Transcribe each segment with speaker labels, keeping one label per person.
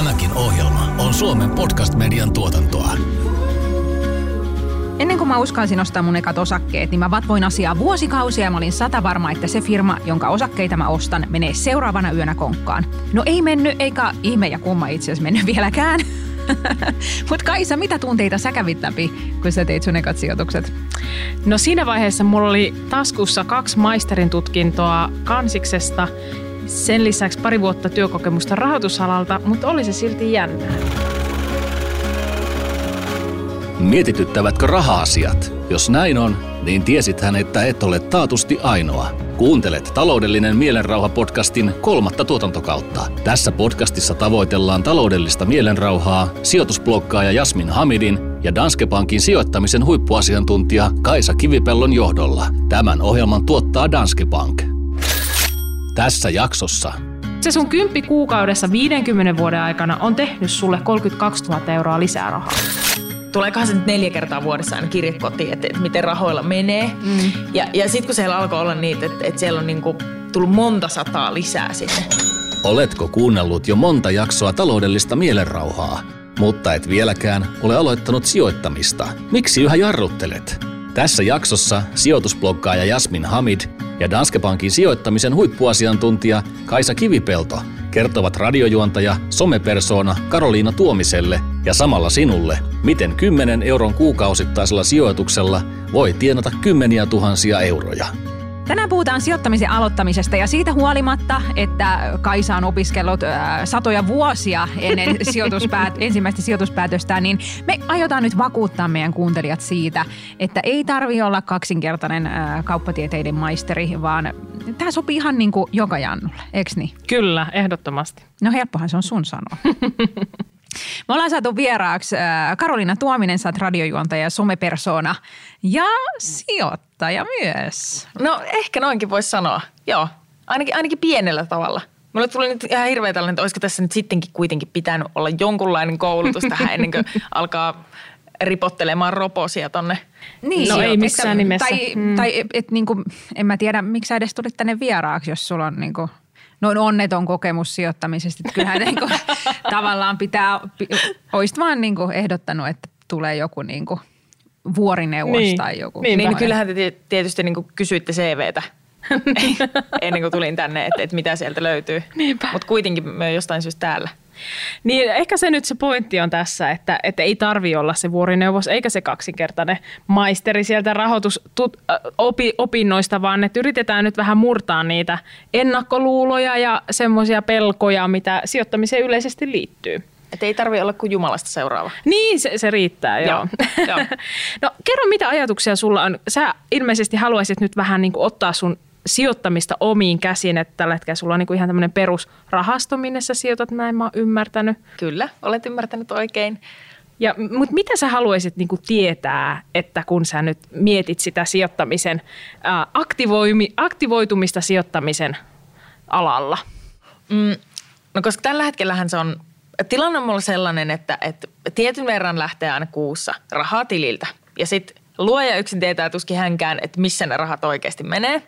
Speaker 1: Tämäkin ohjelma on Suomen podcast-median tuotantoa.
Speaker 2: Ennen kuin mä uskalsin ostaa mun ekat osakkeet, niin mä vatvoin asiaa vuosikausia ja mä olin sata varma, että se firma, jonka osakkeita mä ostan, menee seuraavana yönä konkkaan. No ei mennyt, eikä ihme ja kumma itse asiassa mennyt vieläkään. Mutta Kaisa, mitä tunteita sä kävit läpi, kun sä teit sun ekat sijoitukset?
Speaker 3: No siinä vaiheessa mulla oli taskussa kaksi maisterin tutkintoa kansiksesta, sen lisäksi pari vuotta työkokemusta rahoitusalalta, mutta oli se silti jännää.
Speaker 1: Mietityttävätkö raha-asiat? Jos näin on, niin tiesithän, että et ole taatusti ainoa. Kuuntelet taloudellinen mielenrauha-podcastin kolmatta tuotantokautta. Tässä podcastissa tavoitellaan taloudellista mielenrauhaa sijoitusblokkaaja Jasmin Hamidin ja Danske Bankin sijoittamisen huippuasiantuntija Kaisa Kivipellon johdolla. Tämän ohjelman tuottaa Danske Bank. Tässä jaksossa
Speaker 3: Se sun kymppi kuukaudessa 50 vuoden aikana on tehnyt sulle 32 000 euroa lisää rahaa.
Speaker 4: Tuleekohan se nyt neljä kertaa vuodessa aina kirje kotiin, että, että miten rahoilla menee. Mm. Ja, ja sitten kun siellä alkoi olla niitä, että, että siellä on niinku tullut monta sataa lisää sinne.
Speaker 1: Oletko kuunnellut jo monta jaksoa taloudellista mielenrauhaa, mutta et vieläkään ole aloittanut sijoittamista? Miksi yhä jarruttelet? Tässä jaksossa sijoitusblokkaaja Jasmin Hamid ja Danske Bankin sijoittamisen huippuasiantuntija Kaisa Kivipelto kertovat radiojuontaja, somepersoona Karoliina Tuomiselle ja samalla sinulle, miten 10 euron kuukausittaisella sijoituksella voi tienata kymmeniä tuhansia euroja.
Speaker 2: Tänään puhutaan sijoittamisen aloittamisesta ja siitä huolimatta, että Kaisa on opiskellut äh, satoja vuosia ennen sijoituspäät- ensimmäistä sijoituspäätöstään, niin me aiotaan nyt vakuuttaa meidän kuuntelijat siitä, että ei tarvi olla kaksinkertainen äh, kauppatieteiden maisteri, vaan tämä sopii ihan niin kuin joka jannulle, eikö niin?
Speaker 3: Kyllä, ehdottomasti.
Speaker 2: No helppohan se on sun sanoa. Me ollaan saatu vieraaksi äh, Karolina Tuominen, sä oot radiojuontaja ja somepersona ja sijoittaja myös.
Speaker 4: No ehkä noinkin voisi sanoa, joo. Ainakin, ainakin pienellä tavalla. Mulle tuli nyt ihan hirveä tällainen, että olisiko tässä nyt sittenkin kuitenkin pitänyt olla jonkunlainen koulutus tähän ennen kuin alkaa ripottelemaan roposia tonne.
Speaker 2: Niin,
Speaker 3: No ei missään nimessä.
Speaker 2: Tai,
Speaker 3: Mm.
Speaker 2: tai et, niinku, en mä tiedä, miksi sä edes tulit tänne vieraaksi, jos sulla on niinku, noin onneton kokemus sijoittamisesta. Että kyllähän niinku, tavallaan pitää, pi- oisit vaan niinku ehdottanut, että tulee joku niinku vuorineuvos
Speaker 3: Niin.
Speaker 2: tai joku.
Speaker 3: Niin,
Speaker 4: Niin, niin kyllähän te ti- tietysti niin kysyitte CVtä ennen kuin tulin tänne, että, että mitä sieltä löytyy. Mutta kuitenkin me jostain syystä täällä.
Speaker 3: Niin ehkä se nyt se pointti on tässä, että, että ei tarvi olla se vuorineuvos eikä se kaksinkertainen maisteri sieltä rahoitusopinnoista, vaan että yritetään nyt vähän murtaa niitä ennakkoluuloja ja semmoisia pelkoja, mitä sijoittamiseen yleisesti liittyy.
Speaker 4: Että ei tarvi olla kuin Jumalasta seuraava.
Speaker 3: Niin, se, se riittää. Joo,
Speaker 4: joo.
Speaker 3: no kerro, mitä ajatuksia sulla on? Sä ilmeisesti haluaisit nyt vähän niin kuin ottaa sun sijoittamista omiin käsiin, että tällä hetkellä sulla on niin kuin ihan tämmöinen perusrahasto, minne sä sijoitat, näin mä oon ymmärtänyt.
Speaker 4: Kyllä, olet ymmärtänyt oikein.
Speaker 3: Ja, mutta mitä sä haluaisit niin kuin tietää, että kun sä nyt mietit sitä sijoittamisen, ää, aktivoimi, aktivoitumista sijoittamisen alalla?
Speaker 4: Mm, no koska tällä hetkellähän se on, tilanne on mulla sellainen, että, että tietyn verran lähtee aina kuussa rahaa tililtä. Ja sitten luoja yksin tietää tuskin hänkään, että missä ne rahat oikeasti menee.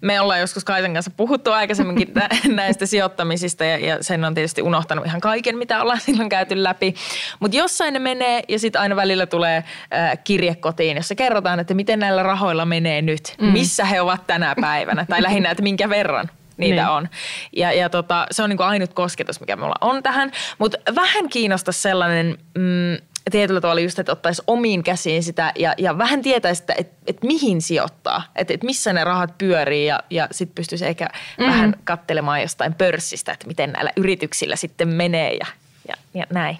Speaker 4: Me ollaan joskus Kaisan kanssa puhuttu aikaisemminkin nä- näistä sijoittamisista ja, ja sen on tietysti unohtanut ihan kaiken, mitä ollaan silloin käyty läpi. Mutta jossain ne menee ja sitten aina välillä tulee äh, kirje kotiin, jossa kerrotaan, että miten näillä rahoilla menee nyt. Mm. Missä he ovat tänä päivänä tai lähinnä, että minkä verran niitä
Speaker 3: Niin.
Speaker 4: on. Ja, ja tota, se on niin ainut kosketus, mikä mulla on tähän. Mutta vähän kiinnostaisi sellainen mm, tietyllä tavalla just, että ottaisi omiin käsiin sitä ja, ja vähän tietäisi, että et, et mihin sijoittaa. Että et missä ne rahat pyörii ja, ja sitten pystyisi ehkä mm. vähän kattelemaan jostain pörssistä, että miten näillä yrityksillä sitten menee ja, ja, ja näin.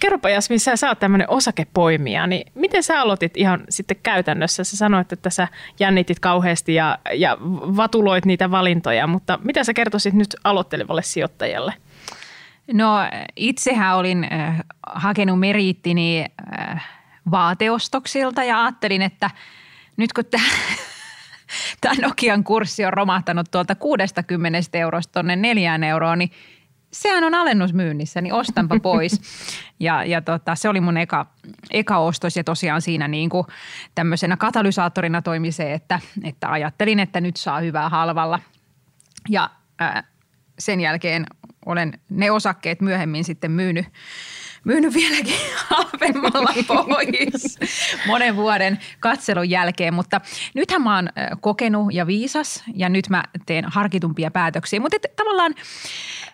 Speaker 3: Kerropa Jasmin, sä, sä oot tämmöinen osakepoimija, niin miten sä aloitit ihan sitten käytännössä? Sä sanoit, että sä jännitit kauheasti ja, ja vatuloit niitä valintoja, mutta mitä sä kertoisit nyt aloittelevalle sijoittajalle?
Speaker 2: No itsehän olin äh, hakenut meriittini äh, vaateostoksilta ja ajattelin, että nyt kun tämä tämä Nokian kurssi on romahtanut tuolta 60 eurosta tuonne neljään euroon, niin sehän on alennusmyynnissä, niin ostanpa pois. Ja, ja tota, se oli mun eka, eka ostos ja tosiaan siinä niin kuin tämmöisenä katalysaattorina toimi se, että, että ajattelin, että nyt saa hyvää halvalla. Ja ää, sen jälkeen olen ne osakkeet myöhemmin sitten myynyt, myynyt vieläkin halvemmalla pois monen vuoden katselun jälkeen. Mutta nythän mä oon kokenut ja viisas ja nyt mä teen harkitumpia päätöksiä. Mutta tavallaan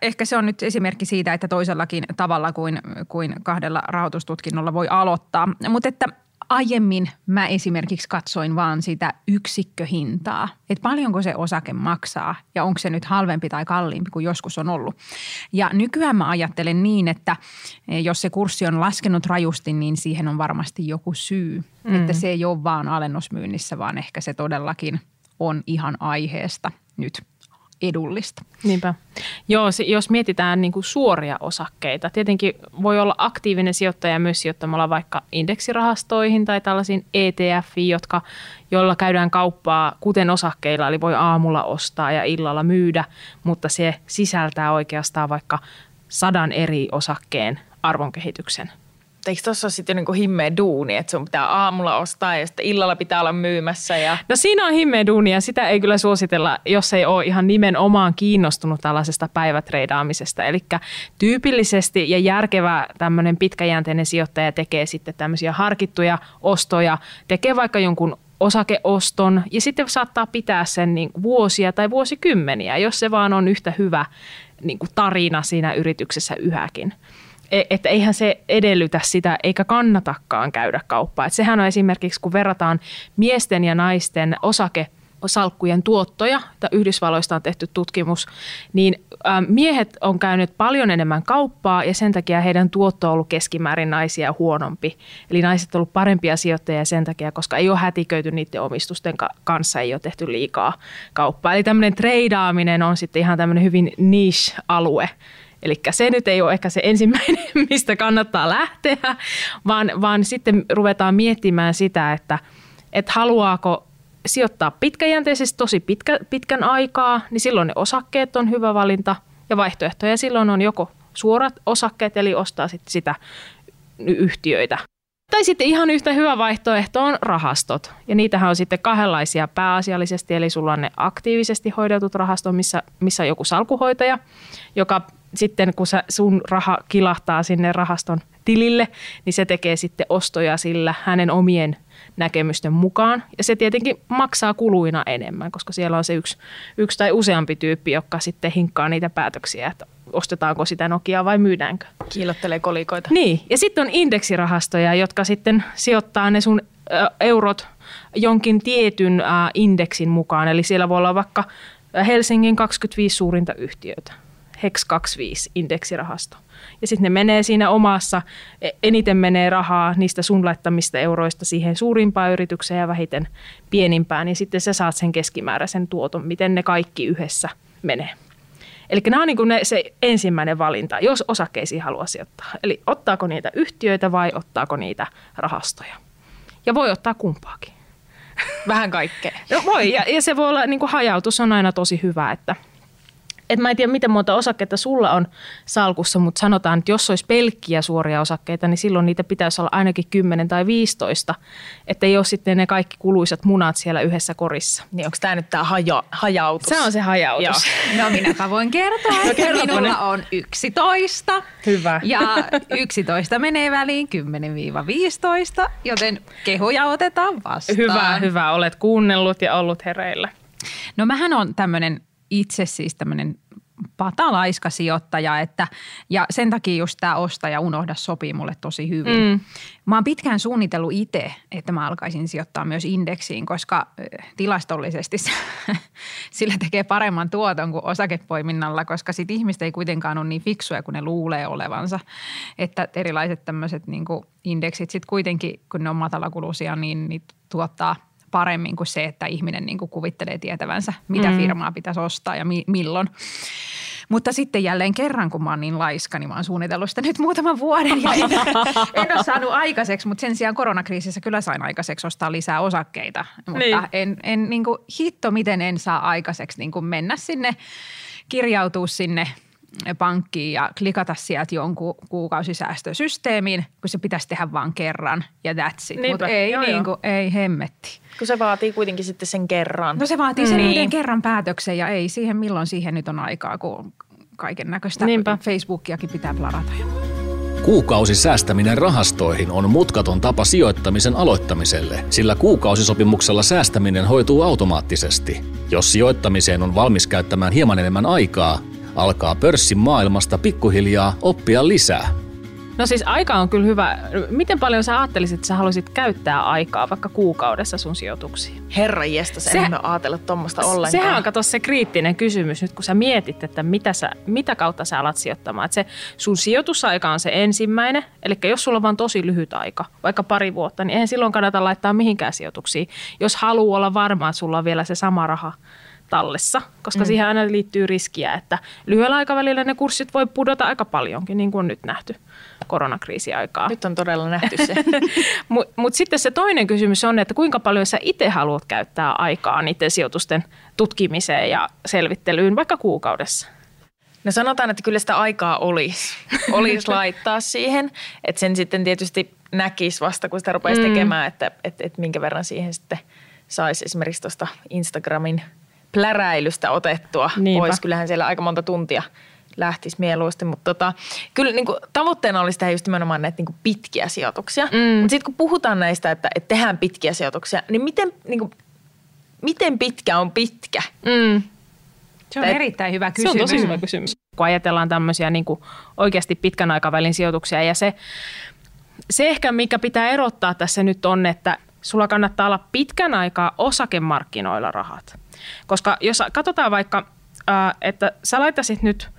Speaker 2: ehkä se on nyt esimerkki siitä, että toisellakin tavalla kuin, kuin kahdella rahoitustutkinnolla voi aloittaa. Mutta että aiemmin mä esimerkiksi katsoin vaan sitä yksikköhintaa, että paljonko se osake maksaa ja onko se nyt halvempi tai kalliimpi kuin joskus on ollut. Ja nykyään mä ajattelen niin, että jos se kurssi on laskenut rajusti, niin siihen on varmasti joku syy. Mm. Että se ei ole vaan alennusmyynnissä, vaan ehkä se todellakin on ihan aiheesta nyt edullista.
Speaker 3: Niinpä. Joo, jos mietitään niin kuin suoria osakkeita, tietenkin voi olla aktiivinen sijoittaja myös sijoittamalla vaikka indeksirahastoihin tai tällaisiin ETF, jotka, joilla käydään kauppaa kuten osakkeilla, eli voi aamulla ostaa ja illalla myydä, mutta se sisältää oikeastaan vaikka sadan eri osakkeen arvonkehityksen
Speaker 4: eikö tuossa ole sitten niin himmeä duuni, että sun pitää aamulla ostaa ja sitten illalla pitää olla myymässä? Ja...
Speaker 3: No siinä on himmeä duuni ja sitä ei kyllä suositella, jos ei ole ihan nimenomaan kiinnostunut tällaisesta päivätreidaamisesta. Eli tyypillisesti ja järkevä tämmöinen pitkäjänteinen sijoittaja tekee sitten tämmöisiä harkittuja ostoja, tekee vaikka jonkun osakeoston ja sitten saattaa pitää sen niin vuosia tai vuosikymmeniä, jos se vaan on yhtä hyvä niin kuin tarina siinä yrityksessä yhäkin. E, että eihän se edellytä sitä eikä kannatakaan käydä kauppaa. Et sehän on esimerkiksi, kun verrataan miesten ja naisten osake salkkujen tuottoja, tai Yhdysvalloista on tehty tutkimus, niin miehet on käynyt paljon enemmän kauppaa ja sen takia heidän tuotto on ollut keskimäärin naisia huonompi. Eli naiset ovat olleet parempia sijoittajia sen takia, koska ei ole hätiköity niiden omistusten kanssa, ei ole tehty liikaa kauppaa. Eli tämmöinen treidaaminen on sitten ihan tämmöinen hyvin niche-alue, Eli se nyt ei ole ehkä se ensimmäinen, mistä kannattaa lähteä, vaan, vaan sitten ruvetaan miettimään sitä, että, että haluaako sijoittaa pitkäjänteisesti tosi pitkä, pitkän aikaa, niin silloin ne osakkeet on hyvä valinta ja vaihtoehtoja silloin on joko suorat osakkeet, eli ostaa sitten sitä yhtiöitä. Tai sitten ihan yhtä hyvä vaihtoehto on rahastot. Ja niitähän on sitten kahdenlaisia pääasiallisesti, eli sulla on ne aktiivisesti hoidetut rahastot, missä, missä on joku salkuhoitaja, joka sitten kun sä, sun raha kilahtaa sinne rahaston tilille, niin se tekee sitten ostoja sillä hänen omien näkemysten mukaan. Ja se tietenkin maksaa kuluina enemmän, koska siellä on se yksi, yksi tai useampi tyyppi, joka sitten hinkkaa niitä päätöksiä, että ostetaanko sitä Nokiaa vai myydäänkö.
Speaker 4: Kiilottelee kolikoita.
Speaker 3: Niin, ja sitten on indeksirahastoja, jotka sitten sijoittaa ne sun eurot jonkin tietyn indeksin mukaan. Eli siellä voi olla vaikka Helsingin 25 suurinta yhtiötä HEX 25 indeksirahasto. Ja sitten ne menee siinä omassa, e, eniten menee rahaa niistä sun laittamista euroista siihen suurimpaan yritykseen ja vähiten pienimpään. Niin sitten sä saat sen keskimääräisen tuoton, miten ne kaikki yhdessä menee. Eli nämä on niin ne, se ensimmäinen valinta, jos osakkeisiin haluaa sijoittaa. Eli ottaako niitä yhtiöitä vai ottaako niitä rahastoja. Ja voi ottaa kumpaakin.
Speaker 4: Vähän kaikkea.
Speaker 3: No voi, ja, ja se voi olla, niin kuin hajautus on aina tosi hyvä, että – et mä en tiedä, miten monta osakkeita sulla on salkussa, mutta sanotaan, että jos olisi pelkkiä suoria osakkeita, niin silloin niitä pitäisi olla ainakin 10 tai 15, että ei ole sitten ne kaikki kuluisat munat siellä yhdessä korissa.
Speaker 4: Niin onko tämä nyt tämä haja, hajautus?
Speaker 3: Se on se hajautus.
Speaker 2: Joo. No minäpä voin kertoa, no, että minulla on 11.
Speaker 3: Hyvä.
Speaker 2: Ja 11 menee väliin 10-15, joten kehoja otetaan vastaan.
Speaker 3: Hyvä, hyvä. Olet kuunnellut ja ollut hereillä.
Speaker 2: No mähän on tämmöinen itse siis tämmöinen patalaiska sijoittaja, että, ja sen takia just tämä ostaja unohda sopii mulle tosi hyvin. Mm. Mä oon pitkään suunnitellut itse, että mä alkaisin sijoittaa myös indeksiin, koska tilastollisesti sillä tekee paremman tuoton kuin osakepoiminnalla, koska sit ihmiset ei kuitenkaan ole niin fiksuja kuin ne luulee olevansa. Että erilaiset tämmöiset niin indeksit sitten kuitenkin, kun ne on matalakuluisia, niin, niin tuottaa – paremmin kuin se, että ihminen niin kuin kuvittelee tietävänsä, mitä mm. firmaa pitäisi ostaa ja mi- milloin. Mutta sitten jälleen kerran, kun mä oon niin laiska, niin mä oon suunnitellut sitä nyt muutaman vuoden ja en, en ole saanut aikaiseksi, mutta sen sijaan koronakriisissä kyllä sain aikaiseksi ostaa lisää osakkeita. Mutta niin. en, en niin kuin, hitto miten en saa aikaiseksi niin kuin mennä sinne, kirjautua sinne – pankkiin ja klikata sieltä jonkun kuukausisäästösysteemiin, kun se pitäisi tehdä vain kerran ja that's it. Mutta ei, joo, niin kuin, ei hemmetti.
Speaker 4: Kun se vaatii kuitenkin sitten sen kerran.
Speaker 2: No se vaatii sen mm. yhden kerran päätöksen ja ei siihen milloin siihen nyt on aikaa, kun kaiken näköistä.
Speaker 3: Niinpä.
Speaker 2: Facebookiakin pitää plarata.
Speaker 1: Kuukausisäästäminen rahastoihin on mutkaton tapa sijoittamisen aloittamiselle, sillä kuukausisopimuksella säästäminen hoituu automaattisesti. Jos sijoittamiseen on valmis käyttämään hieman enemmän aikaa, alkaa pörssin maailmasta pikkuhiljaa oppia lisää.
Speaker 3: No siis aika on kyllä hyvä. Miten paljon sä ajattelisit, että sä haluaisit käyttää aikaa vaikka kuukaudessa sun sijoituksiin?
Speaker 4: Herra jästä,
Speaker 3: Se-
Speaker 4: se, en ole ajatellut tuommoista ollenkaan.
Speaker 3: Sehän on kato se kriittinen kysymys nyt, kun sä mietit, että mitä, sä, mitä kautta sä alat sijoittamaan. Että se sun sijoitusaika on se ensimmäinen, eli jos sulla on vaan tosi lyhyt aika, vaikka pari vuotta, niin eihän silloin kannata laittaa mihinkään sijoituksiin, jos haluaa olla varma, että sulla on vielä se sama raha tallessa, koska mm. siihen aina liittyy riskiä, että lyhyellä aikavälillä ne kurssit voi pudota aika paljonkin, niin kuin on nyt nähty koronakriisiaikaa.
Speaker 4: Nyt on todella nähty se.
Speaker 3: Mutta mut sitten se toinen kysymys on, että kuinka paljon sä itse haluat käyttää aikaa niiden sijoitusten tutkimiseen ja selvittelyyn vaikka kuukaudessa.
Speaker 4: No sanotaan, että kyllä sitä aikaa olisi, olisi laittaa siihen, että sen sitten tietysti näkisi vasta, kun sitä rupeaisi
Speaker 3: Mm.
Speaker 4: tekemään, että, että, että minkä verran siihen sitten saisi esimerkiksi tuosta Instagramin pläräilystä otettua
Speaker 3: Niinpä.
Speaker 4: pois. Kyllähän siellä aika monta tuntia lähtisi mieluusti, mutta tota, kyllä niin kuin, tavoitteena olisi tehdä just nimenomaan näitä niin kuin pitkiä sijoituksia.
Speaker 3: Mm.
Speaker 4: Mutta sitten kun puhutaan näistä, että, että tehdään pitkiä sijoituksia, niin miten, niin kuin, miten pitkä on pitkä?
Speaker 3: Mm.
Speaker 2: Se on
Speaker 4: Tai-
Speaker 2: erittäin hyvä
Speaker 3: Se
Speaker 2: kysymys.
Speaker 3: on tosi hyvä kysymys. Kun ajatellaan tämmöisiä niin kuin oikeasti pitkän aikavälin sijoituksia ja se, se ehkä mikä pitää erottaa tässä nyt on, että sulla kannattaa olla pitkän aikaa osakemarkkinoilla rahat. Koska jos katsotaan vaikka, ää, että sä laittaisit nyt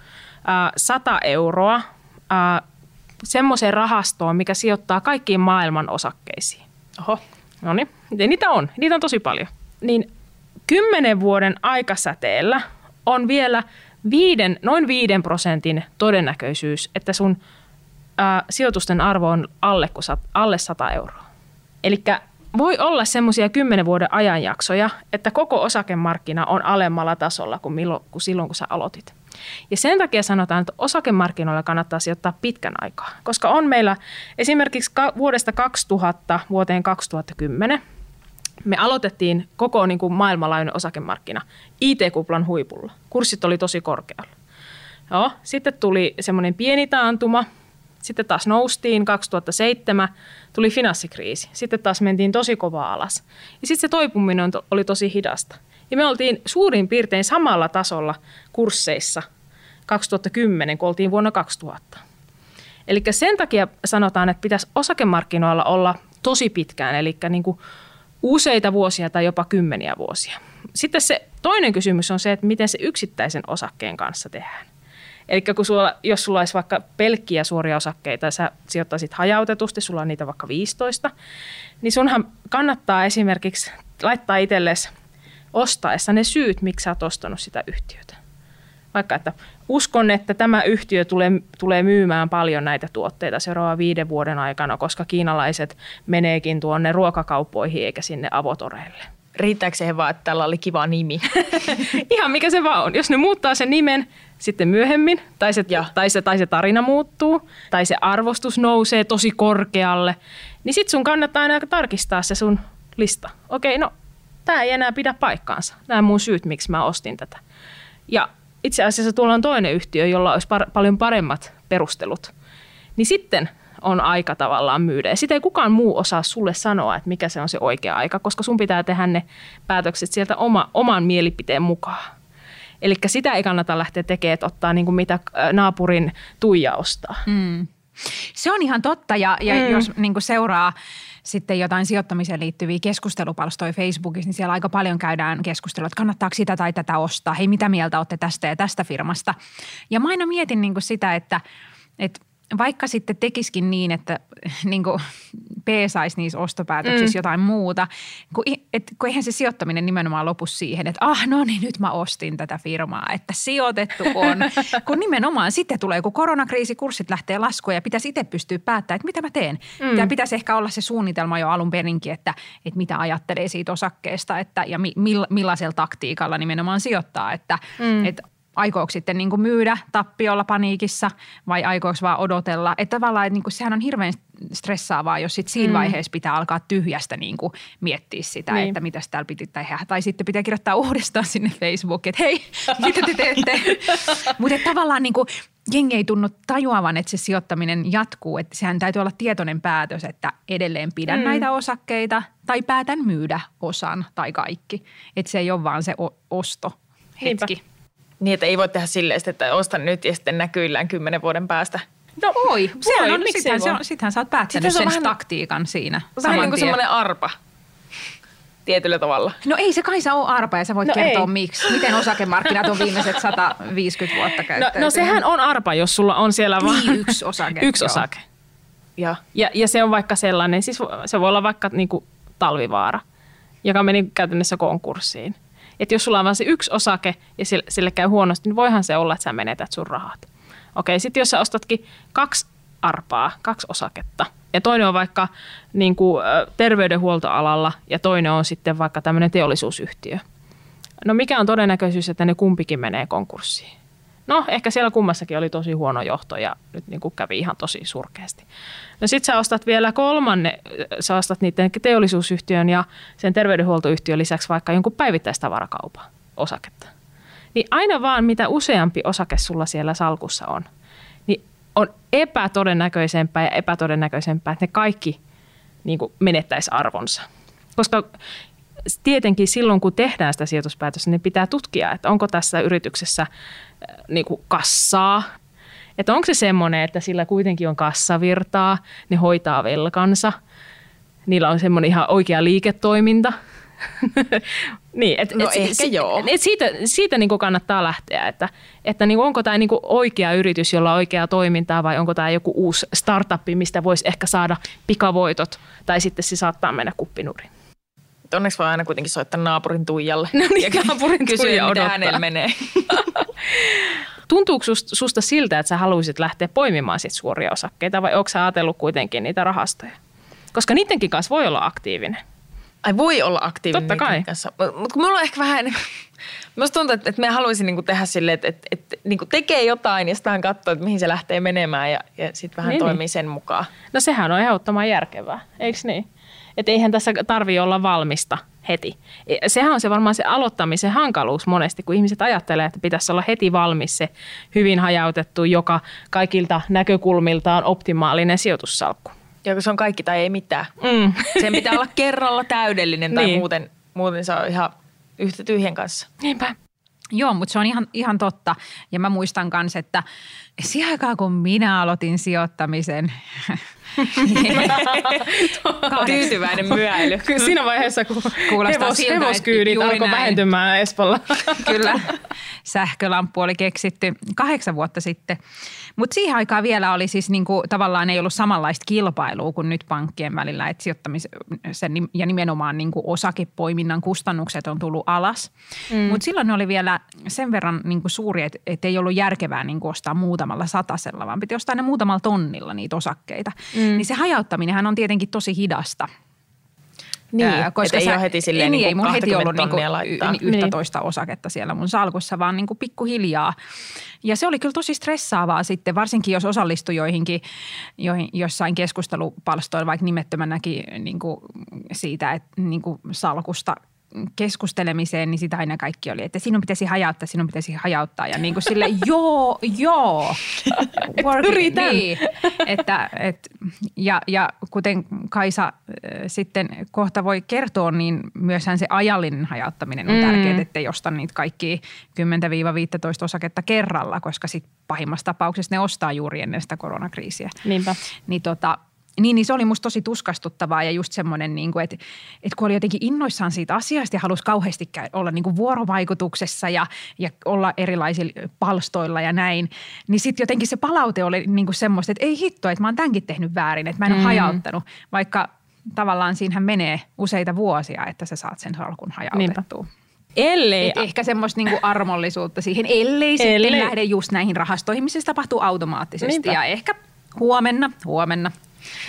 Speaker 3: ää, 100 euroa ää, semmoiseen rahastoon, mikä sijoittaa kaikkiin maailman osakkeisiin.
Speaker 4: Oho.
Speaker 3: No niin, niitä on. Niitä on tosi paljon. Niin kymmenen vuoden aikasäteellä on vielä viiden, noin viiden prosentin todennäköisyys, että sun ää, sijoitusten arvo on alle, alle 100 euroa. Eli voi olla semmoisia kymmenen vuoden ajanjaksoja, että koko osakemarkkina on alemmalla tasolla kuin, milloin, kuin silloin, kun sä aloitit. Ja sen takia sanotaan, että osakemarkkinoilla kannattaa sijoittaa pitkän aikaa, koska on meillä esimerkiksi vuodesta 2000 vuoteen 2010 me aloitettiin koko niin kuin maailmanlaajuinen osakemarkkina IT-kuplan huipulla. Kurssit oli tosi korkealla. Joo, sitten tuli semmoinen pieni taantuma, sitten taas noustiin 2007, tuli finanssikriisi, sitten taas mentiin tosi kovaa alas. Ja sitten se toipuminen oli tosi hidasta. Ja me oltiin suurin piirtein samalla tasolla kursseissa 2010, kun oltiin vuonna 2000. Eli sen takia sanotaan, että pitäisi osakemarkkinoilla olla tosi pitkään, eli niin kuin useita vuosia tai jopa kymmeniä vuosia. Sitten se toinen kysymys on se, että miten se yksittäisen osakkeen kanssa tehdään. Eli kun sulla, jos sulla olisi vaikka pelkkiä suoria osakkeita ja sä sijoittaisit hajautetusti, sulla on niitä vaikka 15, niin sunhan kannattaa esimerkiksi laittaa itsellesi ostaessa ne syyt, miksi sä oot ostanut sitä yhtiötä. Vaikka, että uskon, että tämä yhtiö tulee, tulee myymään paljon näitä tuotteita seuraavan viiden vuoden aikana, koska kiinalaiset meneekin tuonne ruokakauppoihin eikä sinne avotoreille.
Speaker 4: Riittääkö siihen vaan, että tällä oli kiva nimi?
Speaker 3: Ihan mikä se vaan on. Jos ne muuttaa sen nimen sitten myöhemmin, tai se,
Speaker 4: Ja.
Speaker 3: tai se, tai se tarina muuttuu, tai se arvostus nousee tosi korkealle, niin sit sun kannattaa aina tarkistaa se sun lista. Okei, no tämä ei enää pidä paikkaansa. Nämä mun syyt, miksi mä ostin tätä. Ja itse asiassa tuolla on toinen yhtiö, jolla olisi par- paljon paremmat perustelut. Niin sitten on aika tavallaan myydä. Ja sitä ei kukaan muu osaa sulle sanoa, että mikä se on se oikea aika, koska sun pitää tehdä ne päätökset sieltä oma, oman mielipiteen mukaan. Eli sitä ei kannata lähteä tekemään, että ottaa niin kuin mitä äh, naapurin Tuija ostaa.
Speaker 2: Mm. Se on ihan totta ja, ja
Speaker 3: Mm.
Speaker 2: jos niin seuraa sitten jotain sijoittamiseen liittyviä keskustelupalstoja Facebookissa, niin siellä aika paljon käydään keskustelua, että kannattaako sitä tai tätä ostaa. Hei, mitä mieltä olette tästä ja tästä firmasta? Ja mä aina mietin niin sitä, että, että vaikka sitten tekisikin niin, että niin kuin peesaisi niissä ostopäätöksissä
Speaker 3: Mm.
Speaker 2: jotain muuta, kun, et, kun eihän se sijoittaminen nimenomaan lopu siihen, että ah no niin nyt mä ostin tätä firmaa, että sijoitettu on. kun nimenomaan sitten tulee, kun koronakriisi, kurssit lähtee laskuun ja pitäisi itse pystyä päättämään, että mitä mä teen.
Speaker 3: Mm.
Speaker 2: Ja pitäisi ehkä olla se suunnitelma jo alun perinkin, että, että mitä ajattelee siitä osakkeesta että, ja mi, mill, millaisella taktiikalla nimenomaan sijoittaa, että,
Speaker 3: Mm.
Speaker 2: mm. Aikooko sitten niin kuin myydä tappiolla paniikissa vai aikooko vaan odotella. Että tavallaan, että niin kuin, sehän on hirveän stressaavaa, jos sitten siinä mm. vaiheessa pitää alkaa tyhjästä niin kuin miettiä sitä, niin. että mitä täällä piti tehdä. Tai sitten pitää kirjoittaa uudestaan sinne Facebookiin, että hei, mitä te teette? Mutta tavallaan niin kuin, jengi ei tunnu tajuavan, että se sijoittaminen jatkuu. Että sehän täytyy olla tietoinen päätös, että edelleen pidän mm. näitä osakkeita tai päätän myydä osan tai kaikki. Että se ei ole vaan se osto hetki. Niinpä.
Speaker 4: Niin, että ei voi tehdä silleen, että ostan nyt ja sitten näkyillään kymmenen vuoden päästä.
Speaker 2: No voi. Sehän on, sittenhän, se on, sittenhän sä oot päättänyt sen vähän, taktiikan siinä.
Speaker 4: Vähän niin kuin semmoinen arpa tietyllä tavalla.
Speaker 2: No ei se Kaisa ole arpa ja sä voit no kertoa ei. miksi. Miten osakemarkkinat on viimeiset 150 vuotta käyttäytynyt?
Speaker 3: No, no sehän on arpa, jos sulla on siellä
Speaker 2: vain niin, yksi osake.
Speaker 3: yksi osake. Ja. Ja, ja se on vaikka sellainen, siis se voi olla vaikka niin kuin talvivaara, joka meni käytännössä konkurssiin. Että jos sulla on vain se yksi osake ja sille, sille käy huonosti, niin voihan se olla, että sä menetät sun rahat. Okei, sitten jos sä ostatkin kaksi arpaa, kaksi osaketta, ja toinen on vaikka niin kuin, terveydenhuoltoalalla ja toinen on sitten vaikka tämmöinen teollisuusyhtiö. No mikä on todennäköisyys, että ne kumpikin menee konkurssiin? No ehkä siellä kummassakin oli tosi huono johto ja nyt niin kuin kävi ihan tosi surkeasti. No sit sä ostat vielä kolmanne, sä ostat niiden teollisuusyhtiön ja sen terveydenhuoltoyhtiön lisäksi vaikka jonkun päivittäistavarakaupan osaketta. Niin aina vaan mitä useampi osake sulla siellä salkussa on, niin on epätodennäköisempää ja epätodennäköisempää, että ne kaikki niin kuin menettäisi arvonsa. Koska tietenkin silloin, kun tehdään sitä sijoituspäätöstä, niin pitää tutkia, että onko tässä yrityksessä äh, niin kuin kassaa, että onko se semmoinen, että sillä kuitenkin on kassavirtaa, ne hoitaa velkansa, niillä on semmoinen ihan oikea liiketoiminta –
Speaker 4: niin, et, no et, ehkä
Speaker 3: et,
Speaker 4: joo.
Speaker 3: Et siitä siitä niin kuin kannattaa lähteä, että, että niin kuin onko tämä niin kuin oikea yritys, jolla on oikeaa toimintaa vai onko tämä joku uusi startup, mistä voisi ehkä saada pikavoitot tai sitten se saattaa mennä kuppinuriin.
Speaker 4: Onneksi voi aina kuitenkin soittaa naapurin Tuijalle
Speaker 3: no niin, ja naapurin
Speaker 4: kysyä, mitä hänellä menee.
Speaker 3: Tuntuuko susta siltä, että sä haluaisit lähteä poimimaan sit suoria osakkeita vai onko sä ajatellut kuitenkin niitä rahastoja? Koska niidenkin kanssa voi olla aktiivinen.
Speaker 4: Ai voi olla aktiivinen
Speaker 3: Totta kai.
Speaker 4: kanssa. Mutta kun mulla on ehkä vähän, Minusta tuntuu, että, että me haluaisin niinku tehdä silleen, että, että, että niinku tekee jotain ja sitten katsoo, että mihin se lähtee menemään ja, ja sitten vähän niin, toimii niin. sen mukaan.
Speaker 3: No sehän on ehdottoman järkevää, eikö niin? Että eihän tässä tarvi olla valmista heti. E, sehän on se varmaan se aloittamisen hankaluus monesti, kun ihmiset ajattelee, että pitäisi olla heti valmis se hyvin hajautettu, joka kaikilta näkökulmiltaan optimaalinen sijoitussalkku.
Speaker 4: Ja kun se on kaikki tai ei mitään. Mm. Sen pitää olla kerralla täydellinen tai niin. muuten, muuten se on ihan yhtä tyhjän kanssa.
Speaker 3: Niinpä.
Speaker 2: Joo, mutta se on ihan, ihan totta. Ja mä muistan myös, että siihen aikaan kun minä aloitin sijoittamisen,
Speaker 4: Tyytyväinen myöily.
Speaker 3: Kyllä siinä vaiheessa, kun hevos, siltä, hevoskyydit alkoi näin. vähentymään Espolla.
Speaker 2: Kyllä, sähkölamppu oli keksitty kahdeksan vuotta sitten. Mutta siihen aikaan vielä oli siis niinku, tavallaan ei ollut samanlaista kilpailua kuin nyt pankkien välillä, että sijoittamisen ja nimenomaan niinku osakepoiminnan kustannukset on tullut alas. Mm. Mutta silloin ne oli vielä sen verran niinku suuri, että et ei ollut järkevää niinku ostaa muutamalla satasella, vaan piti ostaa ne muutamalla tonnilla niitä osakkeita. Mm. Niin se hajauttaminenhan on tietenkin tosi hidasta.
Speaker 4: Niin, Ää, koska ei sä, ole heti silleen niin, niin ei heti ollut niinku
Speaker 2: yhtä niin. toista osaketta siellä mun salkussa, vaan niinku pikkuhiljaa. Ja se oli kyllä tosi stressaavaa sitten, varsinkin jos osallistui joihinkin, joihin, jossain keskustelupalstoilla, vaikka nimettömänäkin niin kuin siitä, että niin kuin salkusta keskustelemiseen, niin sitä aina kaikki oli, että sinun pitäisi hajauttaa, sinun pitäisi hajauttaa. Ja niin kuin sille, joo, joo.
Speaker 3: Work, Yritän.
Speaker 2: Niin, että, et, ja, ja kuten Kaisa äh, sitten kohta voi kertoa, niin myöshän se ajallinen hajauttaminen on mm. tärkeää, ettei osta niitä kaikki 10-15 osaketta kerralla, koska sitten pahimmassa tapauksessa ne ostaa juuri ennen sitä koronakriisiä.
Speaker 3: Niinpä.
Speaker 2: Niin tota, niin, niin se oli musta tosi tuskastuttavaa ja just semmoinen, niin kuin, että, että kun oli jotenkin innoissaan siitä asiasta ja halusi kauheasti olla niin kuin vuorovaikutuksessa ja, ja olla erilaisilla palstoilla ja näin, niin sitten jotenkin se palaute oli niin kuin semmoista, että ei hitto, että mä oon tämänkin tehnyt väärin, että mä en ole mm. hajauttanut, vaikka tavallaan siinähän menee useita vuosia, että sä saat sen salkun hajautettua. Niinpä.
Speaker 3: Ellei.
Speaker 2: Et ehkä semmoista niinku armollisuutta siihen, ellei, ellei sitten lähde just näihin rahastoihin, missä se tapahtuu automaattisesti. Niinpä. Ja ehkä huomenna, huomenna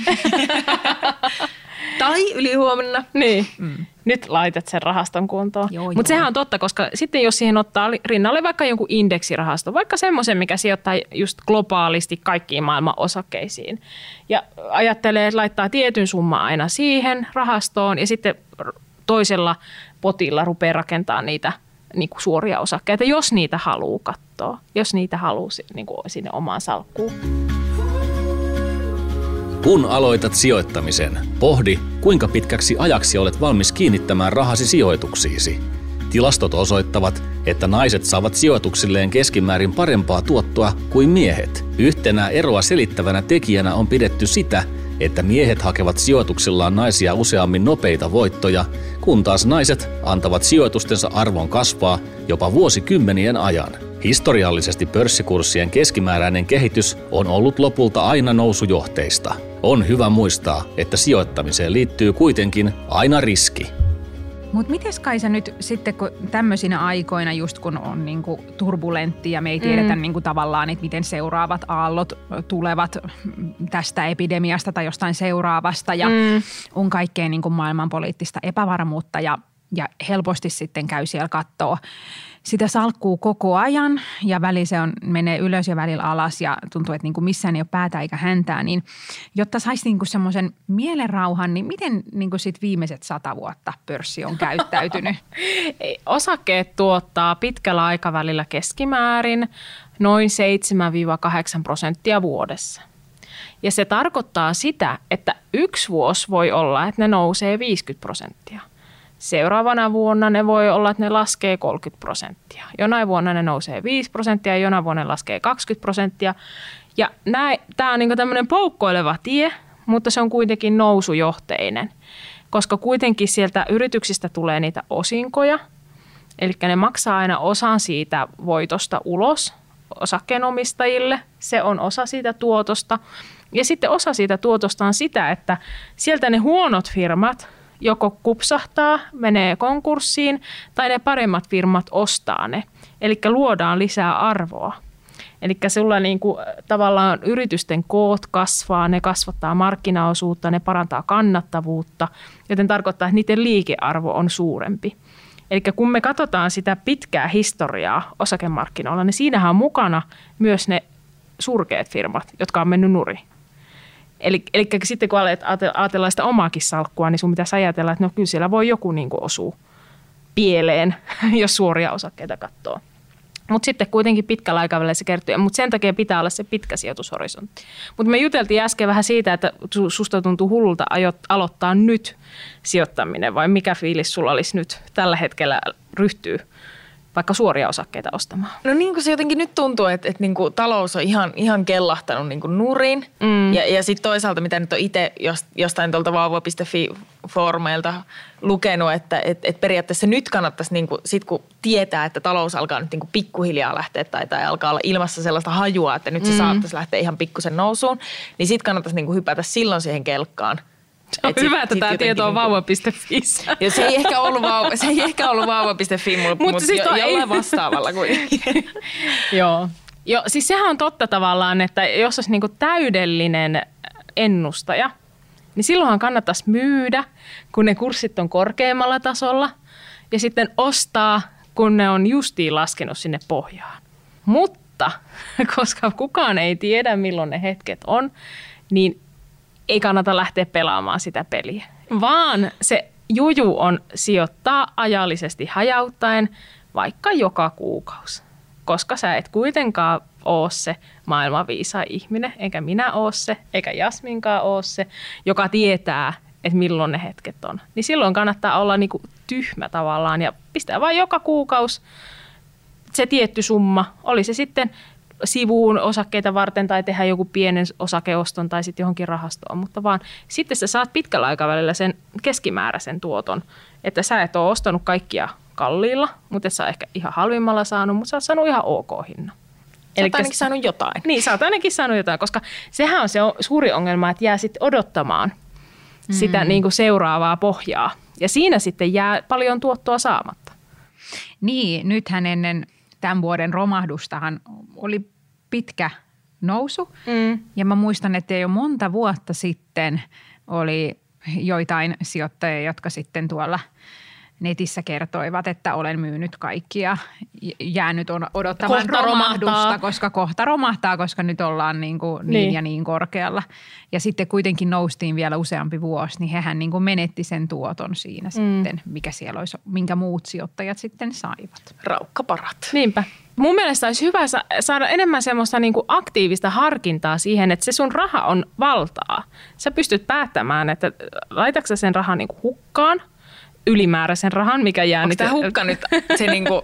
Speaker 4: Tai ylihuomenna.
Speaker 3: Niin. Mm. Nyt laitat sen rahaston kuntoon. Mutta sehän on totta, koska sitten jos siihen ottaa rinnalle vaikka jonkun indeksirahasto, vaikka semmoisen, mikä sijoittaa just globaalisti kaikkiin maailman osakkeisiin. Ja ajattelee, että laittaa tietyn summan aina siihen rahastoon ja sitten toisella potilla rupeaa rakentamaan niitä niin kuin suoria osakkeita, jos niitä haluaa katsoa, jos niitä haluaa niin kuin sinne omaan salkkuun.
Speaker 1: Kun aloitat sijoittamisen, pohdi, kuinka pitkäksi ajaksi olet valmis kiinnittämään rahasi sijoituksiisi. Tilastot osoittavat, että naiset saavat sijoituksilleen keskimäärin parempaa tuottoa kuin miehet. Yhtenä eroa selittävänä tekijänä on pidetty sitä, että miehet hakevat sijoituksillaan naisia useammin nopeita voittoja, kun taas naiset antavat sijoitustensa arvon kasvaa jopa vuosikymmenien ajan. Historiallisesti pörssikurssien keskimääräinen kehitys on ollut lopulta aina nousujohteista. On hyvä muistaa, että sijoittamiseen liittyy kuitenkin aina riski.
Speaker 2: Mutta miten Kaisa nyt sitten, kun tämmöisinä aikoina, just kun on niinku turbulentti ja me ei tiedetä mm. niinku tavallaan, että miten seuraavat aallot tulevat tästä epidemiasta tai jostain seuraavasta ja mm. on kaikkea niinku maailmanpoliittista epävarmuutta ja, ja helposti sitten käy siellä katsoa sitä salkkuu koko ajan ja väli se on, menee ylös ja välillä alas ja tuntuu, että niin kuin missään ei ole päätä eikä häntää, niin jotta saisi niin semmoisen mielenrauhan, niin miten niin kuin sit viimeiset sata vuotta pörssi on käyttäytynyt?
Speaker 3: Osakkeet tuottaa pitkällä aikavälillä keskimäärin noin 7-8 prosenttia vuodessa. Ja se tarkoittaa sitä, että yksi vuosi voi olla, että ne nousee 50 prosenttia. Seuraavana vuonna ne voi olla, että ne laskee 30 prosenttia. Jonain vuonna ne nousee 5 prosenttia, jonain vuonna ne laskee 20 prosenttia. Ja tämä on niin tämmöinen poukkoileva tie, mutta se on kuitenkin nousujohteinen, koska kuitenkin sieltä yrityksistä tulee niitä osinkoja, eli ne maksaa aina osan siitä voitosta ulos osakkeenomistajille. Se on osa siitä tuotosta. Ja sitten osa siitä tuotosta on sitä, että sieltä ne huonot firmat – joko kupsahtaa, menee konkurssiin tai ne paremmat firmat ostaa ne. Eli luodaan lisää arvoa. Eli sulla niin kuin, tavallaan yritysten koot kasvaa, ne kasvattaa markkinaosuutta, ne parantaa kannattavuutta, joten tarkoittaa, että niiden liikearvo on suurempi. Eli kun me katsotaan sitä pitkää historiaa osakemarkkinoilla, niin siinähän on mukana myös ne surkeat firmat, jotka on mennyt nurin. Eli, eli sitten kun alet ajatella sitä omaakin salkkua, niin sun pitäisi ajatella, että no kyllä siellä voi joku niin kuin osua pieleen, jos suoria osakkeita katsoo. Mutta sitten kuitenkin pitkällä aikavälillä se kertyy, mutta sen takia pitää olla se pitkä sijoitushorisontti. Mutta me juteltiin äsken vähän siitä, että susta tuntuu hullulta aloittaa nyt sijoittaminen, vai mikä fiilis sulla olisi nyt tällä hetkellä ryhtyy vaikka suoria osakkeita ostamaan?
Speaker 4: No niin kuin se jotenkin nyt tuntuu, että, että niin kuin talous on ihan, ihan kellahtanut niin kuin nurin. Mm. Ja, ja sitten toisaalta, mitä nyt on itse jostain tuolta vauva.fi-foorumeilta lukenut, että että että periaatteessa nyt kannattaisi, niin kuin, sit kun tietää, että talous alkaa nyt niin kuin pikkuhiljaa lähteä tai, tai alkaa olla ilmassa sellaista hajua, että nyt se mm. saattaisi lähteä ihan pikkusen nousuun, niin sitten kannattaisi niin kuin hypätä silloin siihen kelkkaan –
Speaker 3: on Et hyvä, että tämä tieto on vauva.fi.
Speaker 4: Ja se ei ehkä ollut, vauva, se ei ehkä ollut vauva.fi, mutta mut siis jo, jollain vastaavalla kuitenkin.
Speaker 3: Joo. Jo, siis sehän on totta tavallaan, että jos olisi niinku täydellinen ennustaja, niin silloinhan kannattaisi myydä, kun ne kurssit on korkeammalla tasolla, ja sitten ostaa, kun ne on justiin laskenut sinne pohjaan. Mutta koska kukaan ei tiedä, milloin ne hetket on, niin ei kannata lähteä pelaamaan sitä peliä, vaan se juju on sijoittaa ajallisesti hajauttaen vaikka joka kuukausi. Koska sä et kuitenkaan ole se maailman viisa ihminen, eikä minä ole se, eikä Jasminkaan ole se, joka tietää, että milloin ne hetket on. Niin silloin kannattaa olla niinku tyhmä tavallaan ja pistää vain joka kuukausi se tietty summa. Oli se sitten sivuun osakkeita varten tai tehdä joku pienen osakeoston tai sitten johonkin rahastoon, mutta vaan sitten sä saat pitkällä aikavälillä sen keskimääräisen tuoton, että sä et ole ostanut kaikkia kalliilla, mutta et sä ehkä ihan halvimmalla saanut, mutta sä oot saanut ihan ok hinnan.
Speaker 4: Sä oot ainakin saanut jotain.
Speaker 3: Niin, sä oot ainakin saanut jotain, koska sehän on se suuri ongelma, että jää sitten odottamaan mm. sitä niin kuin seuraavaa pohjaa. Ja siinä sitten jää paljon tuottoa saamatta.
Speaker 2: Niin, nythän ennen tämän vuoden romahdustahan oli pitkä nousu. Mm. Ja mä muistan, että jo monta vuotta sitten oli joitain sijoittajia, jotka sitten tuolla netissä kertoivat, että olen myynyt kaikki ja jäänyt odottamaan kohta romahdusta, romahtaa. koska kohta romahtaa, koska nyt ollaan niin, kuin niin. niin ja niin korkealla. Ja sitten kuitenkin noustiin vielä useampi vuosi, niin hehän niin kuin menetti sen tuoton siinä mm. sitten, mikä siellä olisi, minkä muut sijoittajat sitten saivat.
Speaker 4: Raukkaparat.
Speaker 3: Niinpä. Mun mielestä olisi hyvä saada enemmän semmoista niin kuin aktiivista harkintaa siihen, että se sun raha on valtaa. Sä pystyt päättämään, että laitatko sen rahan niin kuin hukkaan ylimääräisen rahan, mikä jää...
Speaker 4: Onko tämä hukka nyt se niin kuin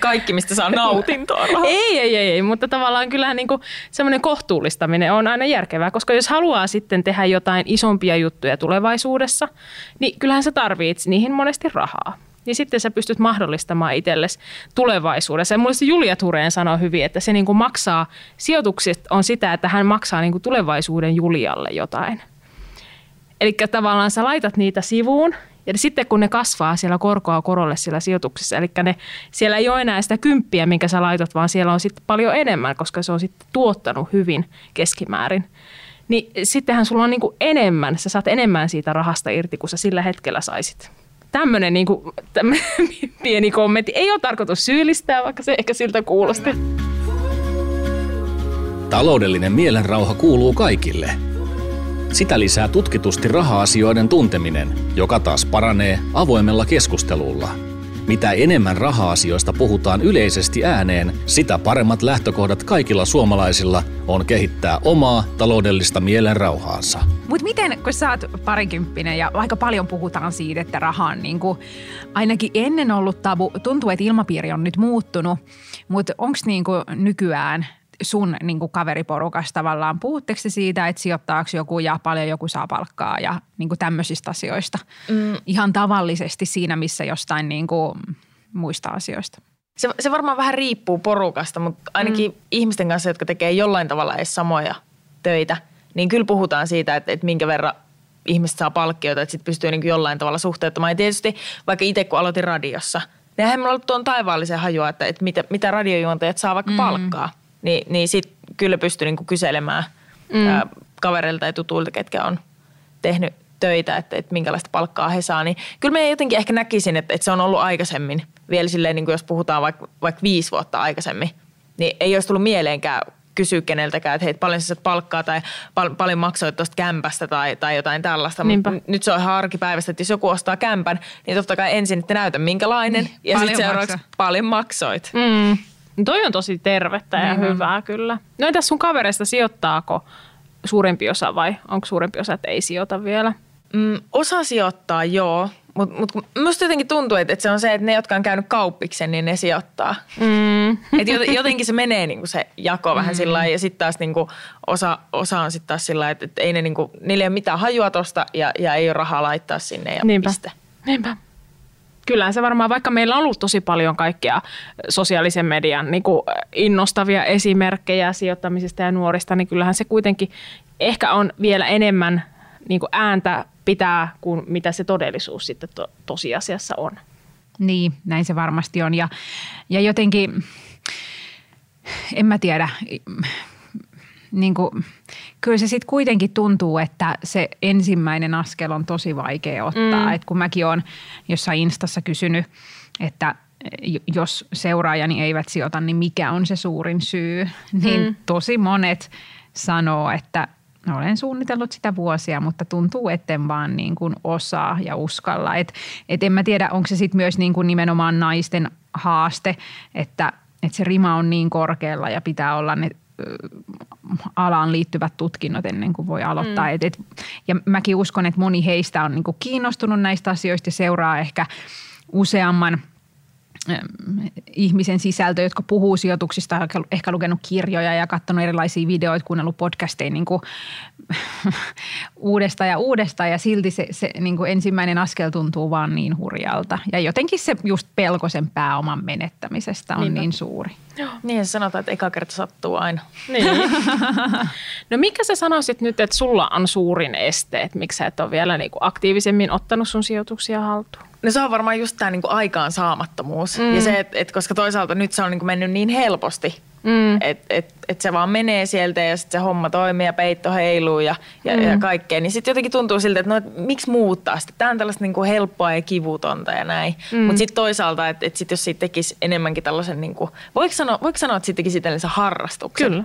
Speaker 4: kaikki, mistä saa nautintoa
Speaker 3: ei, ei, ei, ei, mutta tavallaan kyllähän niin semmoinen kohtuullistaminen on aina järkevää, koska jos haluaa sitten tehdä jotain isompia juttuja tulevaisuudessa, niin kyllähän sä tarvitset niihin monesti rahaa niin sitten sä pystyt mahdollistamaan itsellesi tulevaisuudessa. Ja mulle Julia Tureen sanoi hyvin, että se niin kuin maksaa, sijoitukset on sitä, että hän maksaa niin kuin tulevaisuuden Julialle jotain. Eli tavallaan sä laitat niitä sivuun ja sitten kun ne kasvaa siellä korkoa korolle siellä sijoituksessa, eli ne, siellä ei ole enää sitä kymppiä, minkä sä laitat, vaan siellä on sitten paljon enemmän, koska se on sitten tuottanut hyvin keskimäärin. Niin sittenhän sulla on niin enemmän, sä saat enemmän siitä rahasta irti, kuin sä sillä hetkellä saisit tämmöinen niin pieni kommentti. Ei ole tarkoitus syyllistää, vaikka se ehkä siltä kuulosti.
Speaker 1: Taloudellinen mielenrauha kuuluu kaikille. Sitä lisää tutkitusti raha-asioiden tunteminen, joka taas paranee avoimella keskustelulla – mitä enemmän raha-asioista puhutaan yleisesti ääneen, sitä paremmat lähtökohdat kaikilla suomalaisilla on kehittää omaa taloudellista mielenrauhaansa.
Speaker 2: Mutta miten, kun sä oot parikymppinen ja aika paljon puhutaan siitä, että raha on niin kuin ainakin ennen ollut tabu, tuntuu, että ilmapiiri on nyt muuttunut, mutta onko niin nykyään – sun niin kuin kaveriporukasta tavallaan? Puhutteko siitä, että sijoittaako joku ja paljon joku saa palkkaa ja niin kuin tämmöisistä asioista? Mm. Ihan tavallisesti siinä, missä jostain niin kuin muista asioista.
Speaker 4: Se, se varmaan vähän riippuu porukasta, mutta ainakin mm. ihmisten kanssa, jotka tekee jollain tavalla edes samoja töitä, niin kyllä puhutaan siitä, että, että minkä verran ihmiset saa palkkioita, että sitten pystyy niin jollain tavalla suhteuttamaan. Ja tietysti vaikka itse kun aloitin radiossa, niin eihän minulla ollut tuon taivaallisen hajua, että, että mitä, mitä radiojuontajat saa vaikka mm. palkkaa niin, niin sitten kyllä pystyi niinku kyselemään mm. ää, kavereilta ja tutuilta, ketkä on tehnyt töitä, että, että minkälaista palkkaa he saa. Niin kyllä me jotenkin ehkä näkisin, että, että se on ollut aikaisemmin, vielä silleen, niin kuin jos puhutaan vaikka, vaikka viisi vuotta aikaisemmin, niin ei olisi tullut mieleenkään kysyä keneltäkään, että hei, paljon sä saat palkkaa tai pal- paljon maksoit tuosta kämpästä tai, tai jotain tällaista. Niinpä. nyt se on ihan arkipäivästä, että jos joku ostaa kämpän, niin totta kai ensin, että näytä minkälainen niin, ja sitten seuraavaksi maksaa. paljon maksoit.
Speaker 3: Mm. Toi on tosi tervettä ja mm-hmm. hyvää kyllä. No entäs sun kavereista sijoittaako suurempi osa vai onko suurempi osa, että ei sijoita vielä?
Speaker 4: Mm, osa sijoittaa, joo. Mutta mut, musta jotenkin tuntuu, että, että se on se, että ne, jotka on käynyt kauppiksen, niin ne sijoittaa. Mm. Et jotenkin se menee niinku se jako vähän mm. sillä ja sitten taas niinku osa, osa on sitten taas sillä että, että ei ne niinku, niillä ei ole mitään hajua tosta ja, ja ei ole rahaa laittaa sinne ja
Speaker 3: Niinpä.
Speaker 4: piste.
Speaker 3: Niinpä kyllähän se varmaan, vaikka meillä on ollut tosi paljon kaikkia sosiaalisen median niin kuin innostavia esimerkkejä sijoittamisesta ja nuorista, niin kyllähän se kuitenkin ehkä on vielä enemmän niin kuin ääntä pitää kuin mitä se todellisuus sitten to- tosiasiassa on.
Speaker 2: Niin, näin se varmasti on. Ja, ja jotenkin, en mä tiedä, niin kuin, kyllä se sitten kuitenkin tuntuu, että se ensimmäinen askel on tosi vaikea ottaa. Mm. Et kun mäkin olen jossain Instassa kysynyt, että jos seuraajani eivät sijoita, niin mikä on se suurin syy, niin mm. tosi monet sanoo, että olen suunnitellut sitä vuosia, mutta tuntuu, etten vaan niin kuin osaa ja uskalla. Et, et en mä tiedä, onko se sitten myös niin kuin nimenomaan naisten haaste, että, että se rima on niin korkealla ja pitää olla ne alaan liittyvät tutkinnot ennen kuin voi aloittaa. Mm. Et, et, ja mäkin uskon, että moni heistä on niin kuin kiinnostunut näistä asioista ja seuraa ehkä useamman – ihmisen sisältö, jotka puhuu sijoituksista, ehkä lukenut kirjoja ja katsonut erilaisia videoita, kuunnellut podcasteja niin kuin uudestaan ja uudestaan ja silti se, se niin kuin ensimmäinen askel tuntuu vaan niin hurjalta. Ja jotenkin se just pelko sen pääoman menettämisestä on Niinpä. niin suuri.
Speaker 4: Joo. Niin sanotaan, että eka kerta sattuu aina.
Speaker 3: Niin. no mikä sä sanoisit nyt, että sulla on suurin este, että miksi sä et ole vielä niin kuin aktiivisemmin ottanut sun sijoituksia haltuun?
Speaker 4: No se on varmaan just tämä niinku aikaan saamattomuus. Mm. Ja se, että et koska toisaalta nyt se on niinku mennyt niin helposti, Mm. Että et, et se vaan menee sieltä ja sitten se homma toimii ja peitto heiluu ja, ja, mm. ja kaikkea. Niin sitten jotenkin tuntuu siltä, että no, et miksi muuttaa sitä. Tämä on tällaista niinku helppoa ja kivutonta ja näin. Mm. Mutta sitten toisaalta, että et sit jos siitä tekisi enemmänkin tällaisen, niinku, voiko, sanoa, voiko sanoa, että siitä tekisi tällaisen harrastuksen?
Speaker 3: Kyllä.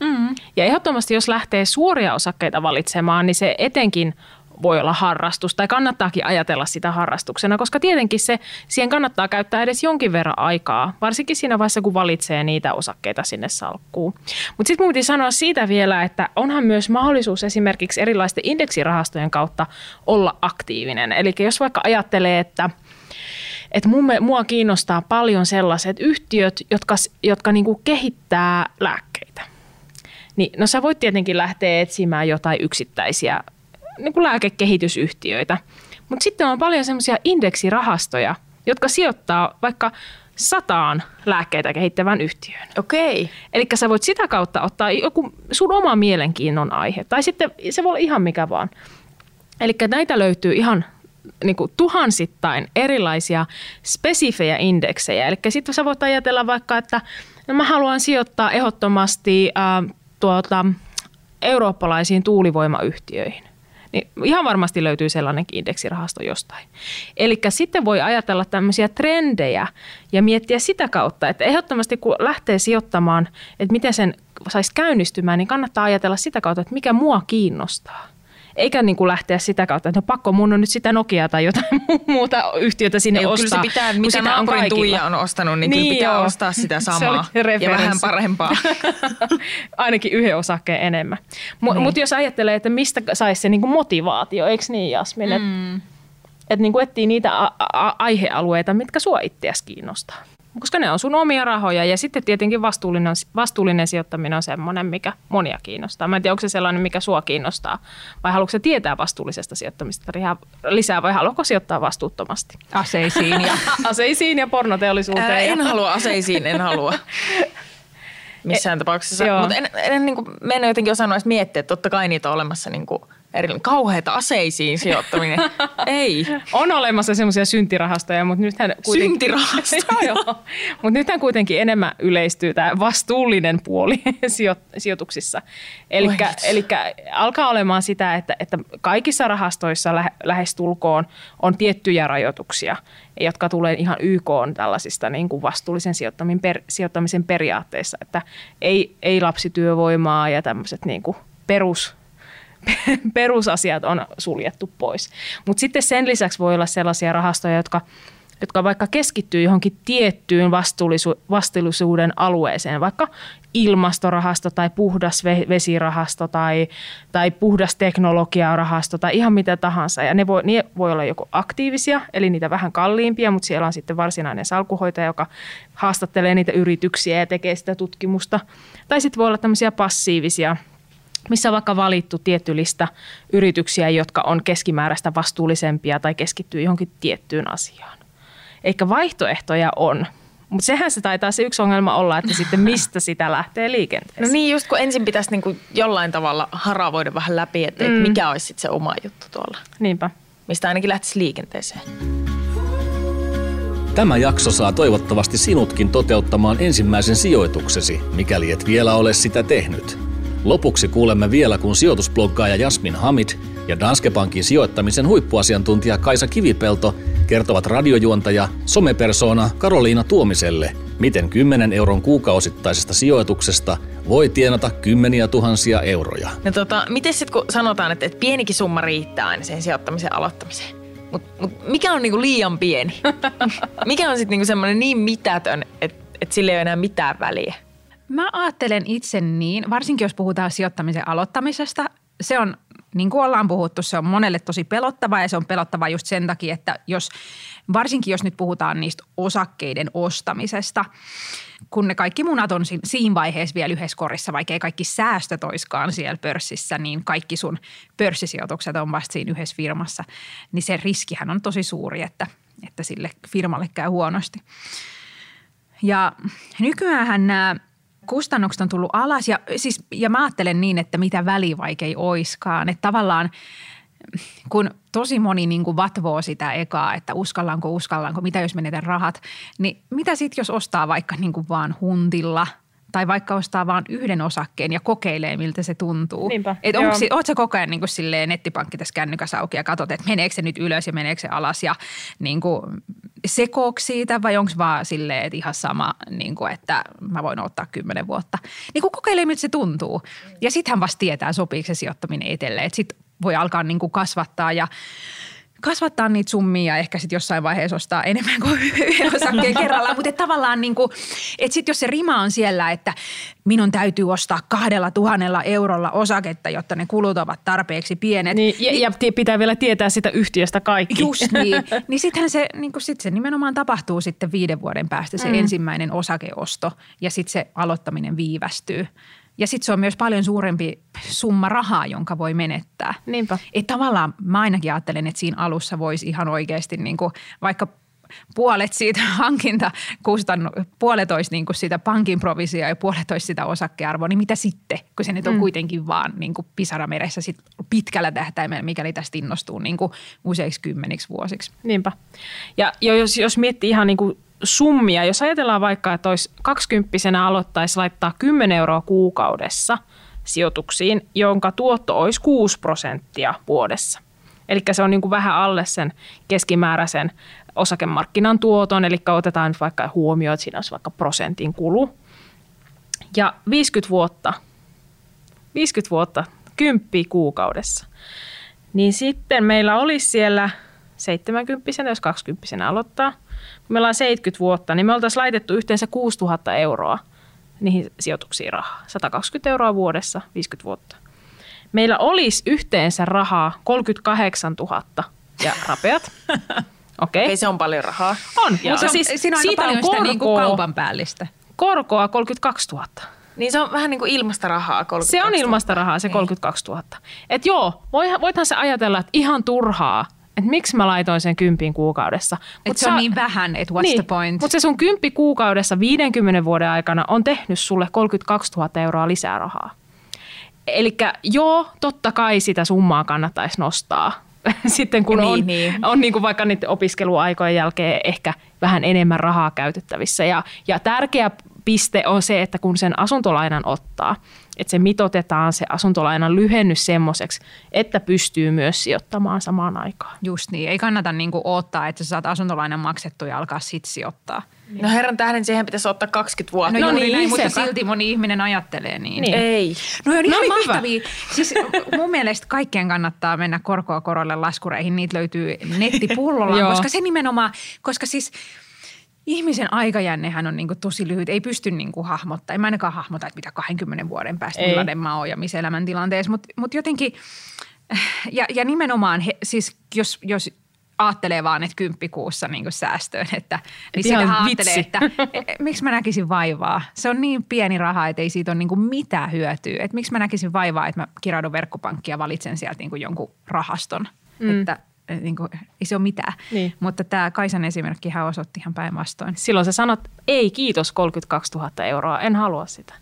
Speaker 3: Mm. Ja ehdottomasti, jos lähtee suoria osakkeita valitsemaan, niin se etenkin voi olla harrastus tai kannattaakin ajatella sitä harrastuksena, koska tietenkin se, siihen kannattaa käyttää edes jonkin verran aikaa, varsinkin siinä vaiheessa, kun valitsee niitä osakkeita sinne salkkuun. Mutta sitten piti sanoa siitä vielä, että onhan myös mahdollisuus esimerkiksi erilaisten indeksirahastojen kautta olla aktiivinen. Eli jos vaikka ajattelee, että että mun, mua kiinnostaa paljon sellaiset yhtiöt, jotka, jotka niinku kehittää lääkkeitä. Niin, no sä voit tietenkin lähteä etsimään jotain yksittäisiä niin kuin lääkekehitysyhtiöitä. Mutta sitten on paljon semmoisia indeksirahastoja, jotka sijoittaa vaikka sataan lääkkeitä kehittävän yhtiöön.
Speaker 4: Okei.
Speaker 3: Eli sä voit sitä kautta ottaa joku sun oma mielenkiinnon aihe. Tai sitten se voi olla ihan mikä vaan. Eli näitä löytyy ihan niin kuin tuhansittain erilaisia spesifejä indeksejä. Eli sitten sä voit ajatella vaikka, että no mä haluan sijoittaa ehdottomasti äh, tuota, eurooppalaisiin tuulivoimayhtiöihin niin ihan varmasti löytyy sellainenkin indeksirahasto jostain. Eli sitten voi ajatella tämmöisiä trendejä ja miettiä sitä kautta, että ehdottomasti kun lähtee sijoittamaan, että miten sen saisi käynnistymään, niin kannattaa ajatella sitä kautta, että mikä mua kiinnostaa eikä niin kuin lähteä sitä kautta, että no pakko mun on nyt sitä Nokiaa tai jotain muuta yhtiötä sinne Ei, ostaa.
Speaker 4: Kyllä se pitää, mitä sitä naapurin on Tuija on ostanut, niin, niin kyllä pitää joo. ostaa sitä samaa ja vähän parempaa.
Speaker 3: Ainakin yhden osakkeen enemmän. Mutta niin. mut jos ajattelee, että mistä saisi se niin kuin motivaatio, eikö niin Jasmin? Mm. Että et niin kuin etsii niitä a- a- aihealueita, mitkä sua itseäsi kiinnostaa koska ne on sun omia rahoja. Ja sitten tietenkin vastuullinen, vastuullinen sijoittaminen on semmoinen, mikä monia kiinnostaa. Mä en tiedä, onko se sellainen, mikä sua kiinnostaa, vai haluatko tietää vastuullisesta sijoittamista lisää, vai haluatko sijoittaa vastuuttomasti?
Speaker 2: Aseisiin ja,
Speaker 3: aseisiin ja pornoteollisuuteen. Ää,
Speaker 4: en halua aseisiin, en halua. Missään e, tapauksessa. Mutta en, en niin kuin, en jotenkin osannut edes miettiä, että totta kai niitä on olemassa niin kuin – eri, kauheita aseisiin sijoittaminen. Ei.
Speaker 3: On olemassa semmoisia syntirahastoja, mutta nythän kuitenkin...
Speaker 4: Syntirahastoja?
Speaker 3: joo. Mutta nythän kuitenkin enemmän yleistyy tämä vastuullinen puoli sijoituksissa. Eli alkaa olemaan sitä, että, että kaikissa rahastoissa lä- lähestulkoon on tiettyjä rajoituksia, jotka tulee ihan YK on tällaisista niin kuin vastuullisen sijoittamisen, per, sijoittamisen periaatteissa, että ei, ei lapsityövoimaa ja tämmöiset niin kuin perus perusasiat on suljettu pois. Mutta sitten sen lisäksi voi olla sellaisia rahastoja, jotka, jotka vaikka keskittyy johonkin tiettyyn vastuullisu- vastuullisuuden alueeseen, vaikka ilmastorahasto tai puhdas vesirahasto tai, tai puhdas teknologiarahasto tai ihan mitä tahansa. Ja ne voi, ne voi olla joko aktiivisia, eli niitä vähän kalliimpia, mutta siellä on sitten varsinainen salkuhoitaja, joka haastattelee niitä yrityksiä ja tekee sitä tutkimusta. Tai sitten voi olla tämmöisiä passiivisia – missä on vaikka valittu tietty lista yrityksiä, jotka on keskimääräistä vastuullisempia tai keskittyy johonkin tiettyyn asiaan. Eikä vaihtoehtoja on, mutta sehän se taitaa se yksi ongelma olla, että sitten mistä sitä lähtee liikenteeseen.
Speaker 4: No niin, just kun ensin pitäisi niinku jollain tavalla haravoida vähän läpi, että mm. et mikä olisi sitten se oma juttu tuolla.
Speaker 3: Niinpä.
Speaker 4: Mistä ainakin lähtisi liikenteeseen.
Speaker 1: Tämä jakso saa toivottavasti sinutkin toteuttamaan ensimmäisen sijoituksesi, mikäli et vielä ole sitä tehnyt. Lopuksi kuulemme vielä, kun sijoitusbloggaaja Jasmin Hamid ja Danske Bankin sijoittamisen huippuasiantuntija Kaisa Kivipelto kertovat radiojuontaja, somepersona Karoliina Tuomiselle, miten 10 euron kuukausittaisesta sijoituksesta voi tienata kymmeniä tuhansia euroja.
Speaker 4: No tota, miten sitten kun sanotaan, että, että pienikin summa riittää aina sen sijoittamisen aloittamiseen? Mutta mut mikä on niinku liian pieni? mikä on sitten niinku semmoinen niin mitätön, että, että sillä ei ole enää mitään väliä?
Speaker 2: Mä ajattelen itse niin, varsinkin jos puhutaan sijoittamisen aloittamisesta, se on, niin kuin ollaan puhuttu, se on monelle tosi pelottava ja se on pelottava just sen takia, että jos, varsinkin jos nyt puhutaan niistä osakkeiden ostamisesta, kun ne kaikki munat on siinä vaiheessa vielä yhdessä korissa, vaikka ei kaikki säästöt oiskaan siellä pörssissä, niin kaikki sun pörssisijoitukset on vasta siinä yhdessä firmassa, niin se riskihän on tosi suuri, että, että sille firmalle käy huonosti. Ja nykyään nämä – kustannukset on tullut alas ja, siis, ja mä ajattelen niin, että mitä välivaikei oiskaan. Että tavallaan kun tosi moni niin kuin vatvoo sitä ekaa, että uskallanko, uskallanko, mitä jos menetän rahat, niin mitä sitten jos ostaa vaikka niin kuin vaan huntilla tai vaikka ostaa vain yhden osakkeen ja kokeilee, miltä se tuntuu.
Speaker 3: Niinpä,
Speaker 2: Et onko, oot sä koko ajan niin kuin silleen nettipankki tässä kännykässä auki ja katsot, että meneekö se nyt ylös ja meneekö se alas ja niin kuin, sekooks siitä vai onko vaan silleen, että ihan sama, niin kuin, että mä voin ottaa kymmenen vuotta. Niin kuin kokeilee, miltä se tuntuu. Ja sittenhän vasta tietää, sopiiko se sijoittaminen itselleen. Että sit voi alkaa niin kuin kasvattaa ja kasvattaa niitä summia ja ehkä sitten jossain vaiheessa ostaa enemmän kuin yhden osakkeen kerrallaan. Mutta tavallaan niin kuin, että sitten jos se rima on siellä, että minun täytyy ostaa kahdella tuhannella eurolla osaketta, jotta ne kulut ovat tarpeeksi pienet.
Speaker 3: Niin, ja, ja pitää vielä tietää sitä yhtiöstä kaikki.
Speaker 2: Just niin. Niin sittenhän se, niin sit se nimenomaan tapahtuu sitten viiden vuoden päästä se mm. ensimmäinen osakeosto ja sitten se aloittaminen viivästyy. Ja sitten se on myös paljon suurempi summa rahaa, jonka voi menettää.
Speaker 3: Niinpä.
Speaker 2: Että tavallaan mä ainakin ajattelen, että siinä alussa voisi ihan oikeasti niin kuin, vaikka puolet siitä hankintakustannu, puolet olisi niin kuin sitä pankin provisioa ja puolet olisi sitä osakkearvoa, niin mitä sitten, kun se nyt on mm. kuitenkin vaan niin kuin pisarameressä sit pitkällä tähtäimellä, mikäli tästä innostuu niin kuin useiksi kymmeniksi vuosiksi.
Speaker 3: Niinpä. Ja jo jos, jos miettii ihan niin kuin summia, jos ajatellaan vaikka, että olisi 20 aloittaisi laittaa 10 euroa kuukaudessa sijoituksiin, jonka tuotto olisi 6 prosenttia vuodessa. Eli se on niin kuin vähän alle sen keskimääräisen osakemarkkinan tuoton, eli otetaan nyt vaikka huomioon, että siinä olisi vaikka prosentin kulu. Ja 50 vuotta, 50 vuotta, 10 kuukaudessa, niin sitten meillä olisi siellä 70 jos 20 aloittaa. Kun meillä on 70 vuotta, niin me oltaisiin laitettu yhteensä 6000 euroa niihin sijoituksiin rahaa. 120 euroa vuodessa, 50 vuotta. Meillä olisi yhteensä rahaa 38 000 ja rapeat. Okei.
Speaker 4: Ei se on paljon rahaa.
Speaker 3: On,
Speaker 2: Ja
Speaker 3: mutta
Speaker 2: se on,
Speaker 3: siis
Speaker 2: siinä on aika
Speaker 3: siitä on
Speaker 2: paljon sitä niin kuin
Speaker 3: korkoa,
Speaker 2: kaupan päällistä.
Speaker 3: korkoa 32 000.
Speaker 4: Niin se on vähän niin kuin ilmasta rahaa. 32
Speaker 3: Se on
Speaker 4: 000.
Speaker 3: ilmasta rahaa, se 32 000. Et joo, voithan se ajatella, että ihan turhaa, että miksi mä laitoin sen kympin kuukaudessa.
Speaker 2: Että se on niin vähän, että what's the point?
Speaker 3: Mutta se sun kymppi kuukaudessa 50 vuoden aikana on tehnyt sulle 32 000 euroa lisää rahaa. Eli joo, totta kai sitä summaa kannattaisi nostaa. Sitten kun
Speaker 4: Niin,
Speaker 3: on,
Speaker 4: niin.
Speaker 3: on niin kuin vaikka niiden opiskeluaikojen jälkeen ehkä vähän enemmän rahaa käytettävissä. Ja, ja tärkeä piste on se, että kun sen asuntolainan ottaa, että se mitotetaan se asuntolainan lyhennys semmoiseksi, että pystyy myös sijoittamaan samaan aikaan.
Speaker 2: Just niin. Ei kannata niin kuin odottaa, että sä saat asuntolainan maksettua ja alkaa sit sijoittaa.
Speaker 4: No herran tähden siihen pitäisi ottaa 20 vuotta.
Speaker 2: No,
Speaker 3: No niin,
Speaker 2: näin, mutta silti moni ihminen ajattelee niin.
Speaker 3: Niin.
Speaker 4: Ei.
Speaker 2: No on ihan
Speaker 3: No niin, hyvä.
Speaker 2: mahtavia. Siis mun mielestä kaikkien kannattaa mennä korkoa korolle laskureihin. Niitä löytyy nettipullolla, koska se nimenomaan, koska siis ihmisen aikajännehän on niinku tosi lyhyt. Ei pysty niinku hahmottaa. En mä ainakaan hahmota, että mitä 20 vuoden päästä
Speaker 3: Ei.
Speaker 2: millainen mä oon ja missä elämäntilanteessa. Mutta mut jotenkin, ja, ja nimenomaan he, siis jos, jos ajattelee vaan, että kymppikuussa niin säästöön, että niin sitä ajattelee, että e- miksi mä näkisin vaivaa? Se on niin pieni raha, että ei siitä ole niin kuin mitään hyötyä. Että miksi mä näkisin vaivaa, että mä kiraudun verkkopankkiin ja valitsen sieltä niin kuin jonkun rahaston. Mm. Että niin kuin, ei se ole mitään.
Speaker 3: Niin.
Speaker 2: Mutta tämä Kaisan esimerkki hän osoitti ihan päinvastoin.
Speaker 3: Silloin sä sanot, ei kiitos 32 000 euroa, en halua sitä.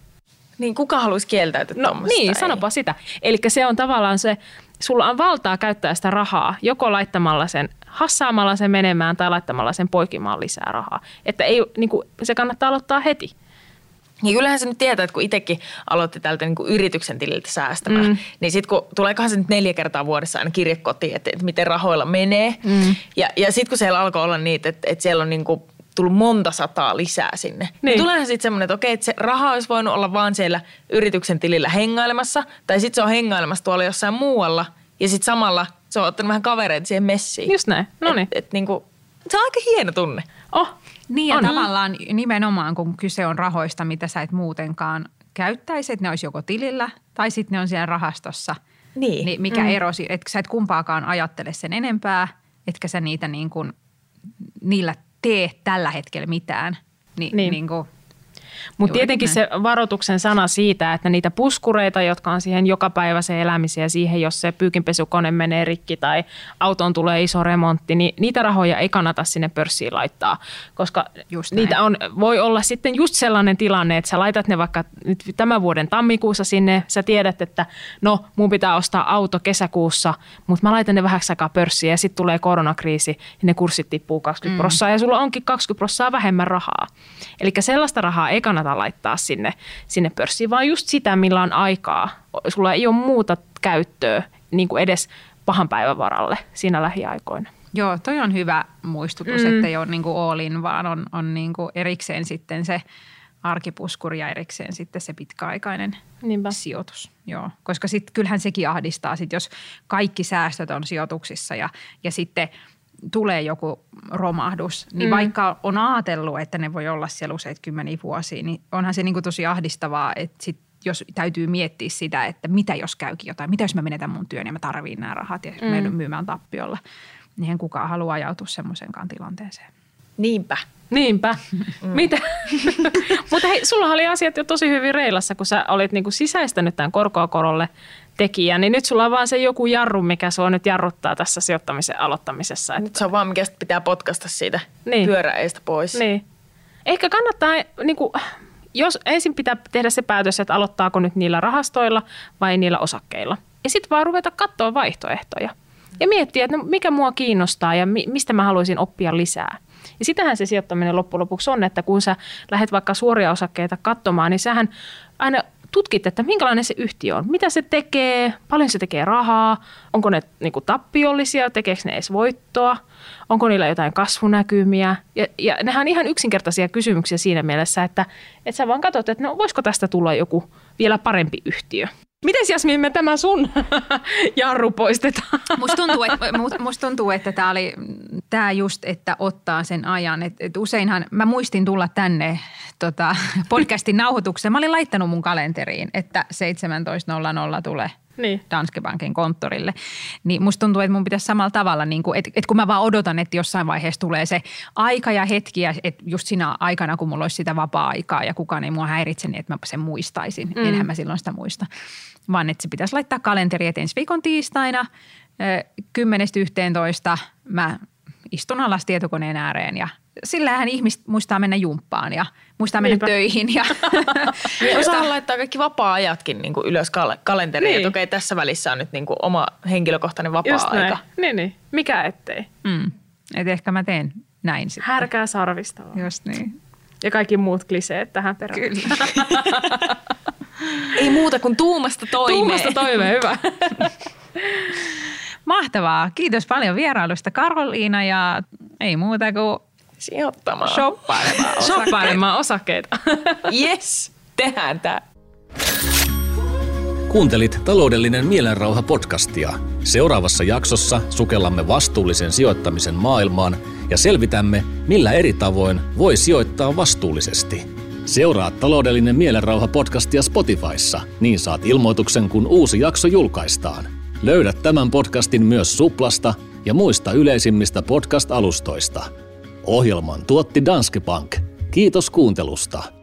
Speaker 4: Niin kuka haluaisi kieltäytyä
Speaker 3: No niin,
Speaker 4: Ei.
Speaker 3: sanopa sitä. Eli se on tavallaan se, sulla on valtaa käyttää sitä rahaa, joko laittamalla sen, hassaamalla sen menemään tai laittamalla sen poikimaan lisää rahaa. Että ei, niin kuin, se kannattaa aloittaa heti.
Speaker 4: Niin kyllähän se nyt tietää, että kun itsekin aloitti tältä niin kuin yrityksen tililtä säästämään, mm. niin sitten kun tuleekohan se nyt neljä kertaa vuodessa aina kirje kotiin, että, että miten rahoilla menee. Mm. Ja, ja sitten kun siellä alkoi olla niitä, että, että siellä on niin kuin tullut monta sataa lisää sinne. Niin.
Speaker 3: Niin.
Speaker 4: Tuleehan sitten semmoinen, että okei, että se raha olisi voinut olla vaan siellä yrityksen tilillä hengailemassa, tai sitten se on hengailemassa tuolla jossain muualla, ja sitten samalla se on ottanut vähän kavereita siihen messiin.
Speaker 3: Just näin. No niin.
Speaker 4: Et, et niin kuin, se on aika hieno tunne.
Speaker 3: Oh,
Speaker 2: Niin ja
Speaker 3: On.
Speaker 2: tavallaan nimenomaan, kun kyse on rahoista, mitä sä et muutenkaan käyttäisi, että ne olisi joko tilillä tai sitten ne on siellä rahastossa.
Speaker 4: Niin.
Speaker 2: niin mikä mm. ero, si- että sä et kumpaakaan ajattele sen enempää, etkä sä niitä niin kuin, niillä tee tällä hetkellä mitään. Ni,
Speaker 3: Niin.
Speaker 2: niin. niin kuin,
Speaker 3: Mutta tietenkin
Speaker 2: näin.
Speaker 3: se varoituksen sana siitä, että niitä puskureita, jotka on siihen jokapäiväiseen elämiseen ja siihen, jos se pyykinpesukone menee rikki tai autoon tulee iso remontti, niin niitä rahoja ei kannata sinne pörssiin laittaa, koska
Speaker 2: Just
Speaker 3: niitä
Speaker 2: näin.
Speaker 3: on, voi olla sitten just sellainen tilanne, että sä laitat ne vaikka nyt tämän vuoden tammikuussa sinne, sä tiedät, että no mun pitää ostaa auto kesäkuussa, mutta mä laitan ne vähäksi aikaa pörssiin ja sitten tulee koronakriisi ja ne kurssit tippuu 20 mm. prossaa ja sulla onkin 20 prossaa vähemmän rahaa. Eli sellaista rahaa ei kannata kannata laittaa sinne, sinne pörssiin, vaan just sitä, millä on aikaa. Sulla ei ole muuta käyttöä niin kuin edes pahan päivän varalle siinä lähiaikoina.
Speaker 2: Joo, toi on hyvä muistutus, mm. että ei ole niin kuin all in, vaan on, on niin kuin erikseen sitten se arkipuskuri ja erikseen sitten se pitkäaikainen Niinpä. sijoitus. Joo, koska sitten kyllähän sekin ahdistaa, sit jos kaikki säästöt on sijoituksissa ja, ja sitten tulee joku romahdus, niin mm. vaikka on ajatellut, että ne voi olla siellä useita kymmeniä vuosia, niin onhan se niin kuin tosi ahdistavaa, että sit jos täytyy miettiä sitä, että mitä jos käykin jotain, mitä jos mä menetän mun työn ja mä tarviin nämä rahat ja mm. myymään tappiolla – niin kukaan halua ajautua semmoisenkaan tilanteeseen.
Speaker 4: Niinpä.
Speaker 3: Niinpä. Mm. Mitä? Mutta hei, sulla oli asiat jo tosi hyvin reilassa, kun sä olit niinku sisäistänyt tämän korkoa korolle tekijän, niin nyt sulla on vaan se joku jarru, mikä sua nyt jarruttaa tässä sijoittamisen aloittamisessa.
Speaker 4: Että... Nyt se on vaan, mikä pitää potkasta siitä niin. pyöräeistä pois.
Speaker 3: Niin. Ehkä kannattaa, niin kuin, jos ensin pitää tehdä se päätös, että aloittaako nyt niillä rahastoilla vai niillä osakkeilla. Ja sitten vaan ruveta katsoa vaihtoehtoja ja miettiä, että no mikä mua kiinnostaa ja mi- mistä mä haluaisin oppia lisää. Ja sitähän se sijoittaminen loppujen lopuksi on, että kun sä lähdet vaikka suoria osakkeita katsomaan, niin sähän aina tutkit, että minkälainen se yhtiö on, mitä se tekee, paljon se tekee rahaa, onko ne niin kuin tappiollisia, tekeekö ne edes voittoa, onko niillä jotain kasvunäkymiä. Ja, ja nehän on ihan yksinkertaisia kysymyksiä siinä mielessä, että, että sä vaan katsot, että no voisiko tästä tulla joku vielä parempi yhtiö. Miten Jasmin me tämä sun jarru poistetaan?
Speaker 2: Musta tuntuu, että, musta tuntuu, että tämä oli tämä just, että ottaa sen ajan. Et, et useinhan, mä muistin tulla tänne tota, podcastin nauhoitukseen. Mä olin laittanut mun kalenteriin, että 17.00 tulee niin. Danske Bankin konttorille. Niin musta tuntuu, että mun pitäisi samalla tavalla, niin kuin, että, että kun mä vaan odotan, että jossain vaiheessa tulee se aika ja hetki, ja että just siinä aikana, kun mulla olisi sitä vapaa-aikaa ja kukaan ei mua häiritse, niin että mä sen muistaisin. Mm. Enhän mä silloin sitä muista. Vaan että se pitäisi laittaa kalenteri, että ensi viikon tiistaina 10.11 mä istun alas tietokoneen ääreen ja sillähän ihmiset muistaa mennä jumppaan ja muistaa mennä Niinpä. töihin. Ja
Speaker 4: niin, osaa laittaa kaikki vapaa-ajatkin niin kuin ylös kal- kalenteriin, niin. että okei tässä välissä on nyt niin kuin oma henkilökohtainen vapaa-aika.
Speaker 3: Niin, niin. Mikä ettei.
Speaker 2: Mm. Et ehkä mä teen näin sitten.
Speaker 3: Härkää sarvista
Speaker 2: vaan. Just niin.
Speaker 3: Ja kaikki muut kliseet tähän perään.
Speaker 2: Kyllä.
Speaker 4: Ei muuta kuin tuumasta toimeen.
Speaker 3: Tuumasta toimeen, hyvä.
Speaker 2: Mahtavaa. Kiitos paljon vierailusta Karoliina ja ei muuta kuin
Speaker 4: sijoittamaan.
Speaker 2: Shoppailemaan
Speaker 3: osakkeita. Shoppailemaan osakkeita.
Speaker 4: yes, tehdään tämä.
Speaker 1: Kuuntelit Taloudellinen mielenrauha podcastia. Seuraavassa jaksossa sukellamme vastuullisen sijoittamisen maailmaan ja selvitämme, millä eri tavoin voi sijoittaa vastuullisesti. Seuraa Taloudellinen mielenrauha podcastia Spotifyssa, niin saat ilmoituksen, kun uusi jakso julkaistaan. Löydät tämän podcastin myös Suplasta ja muista yleisimmistä podcast-alustoista. Ohjelman tuotti Danske Bank. Kiitos kuuntelusta.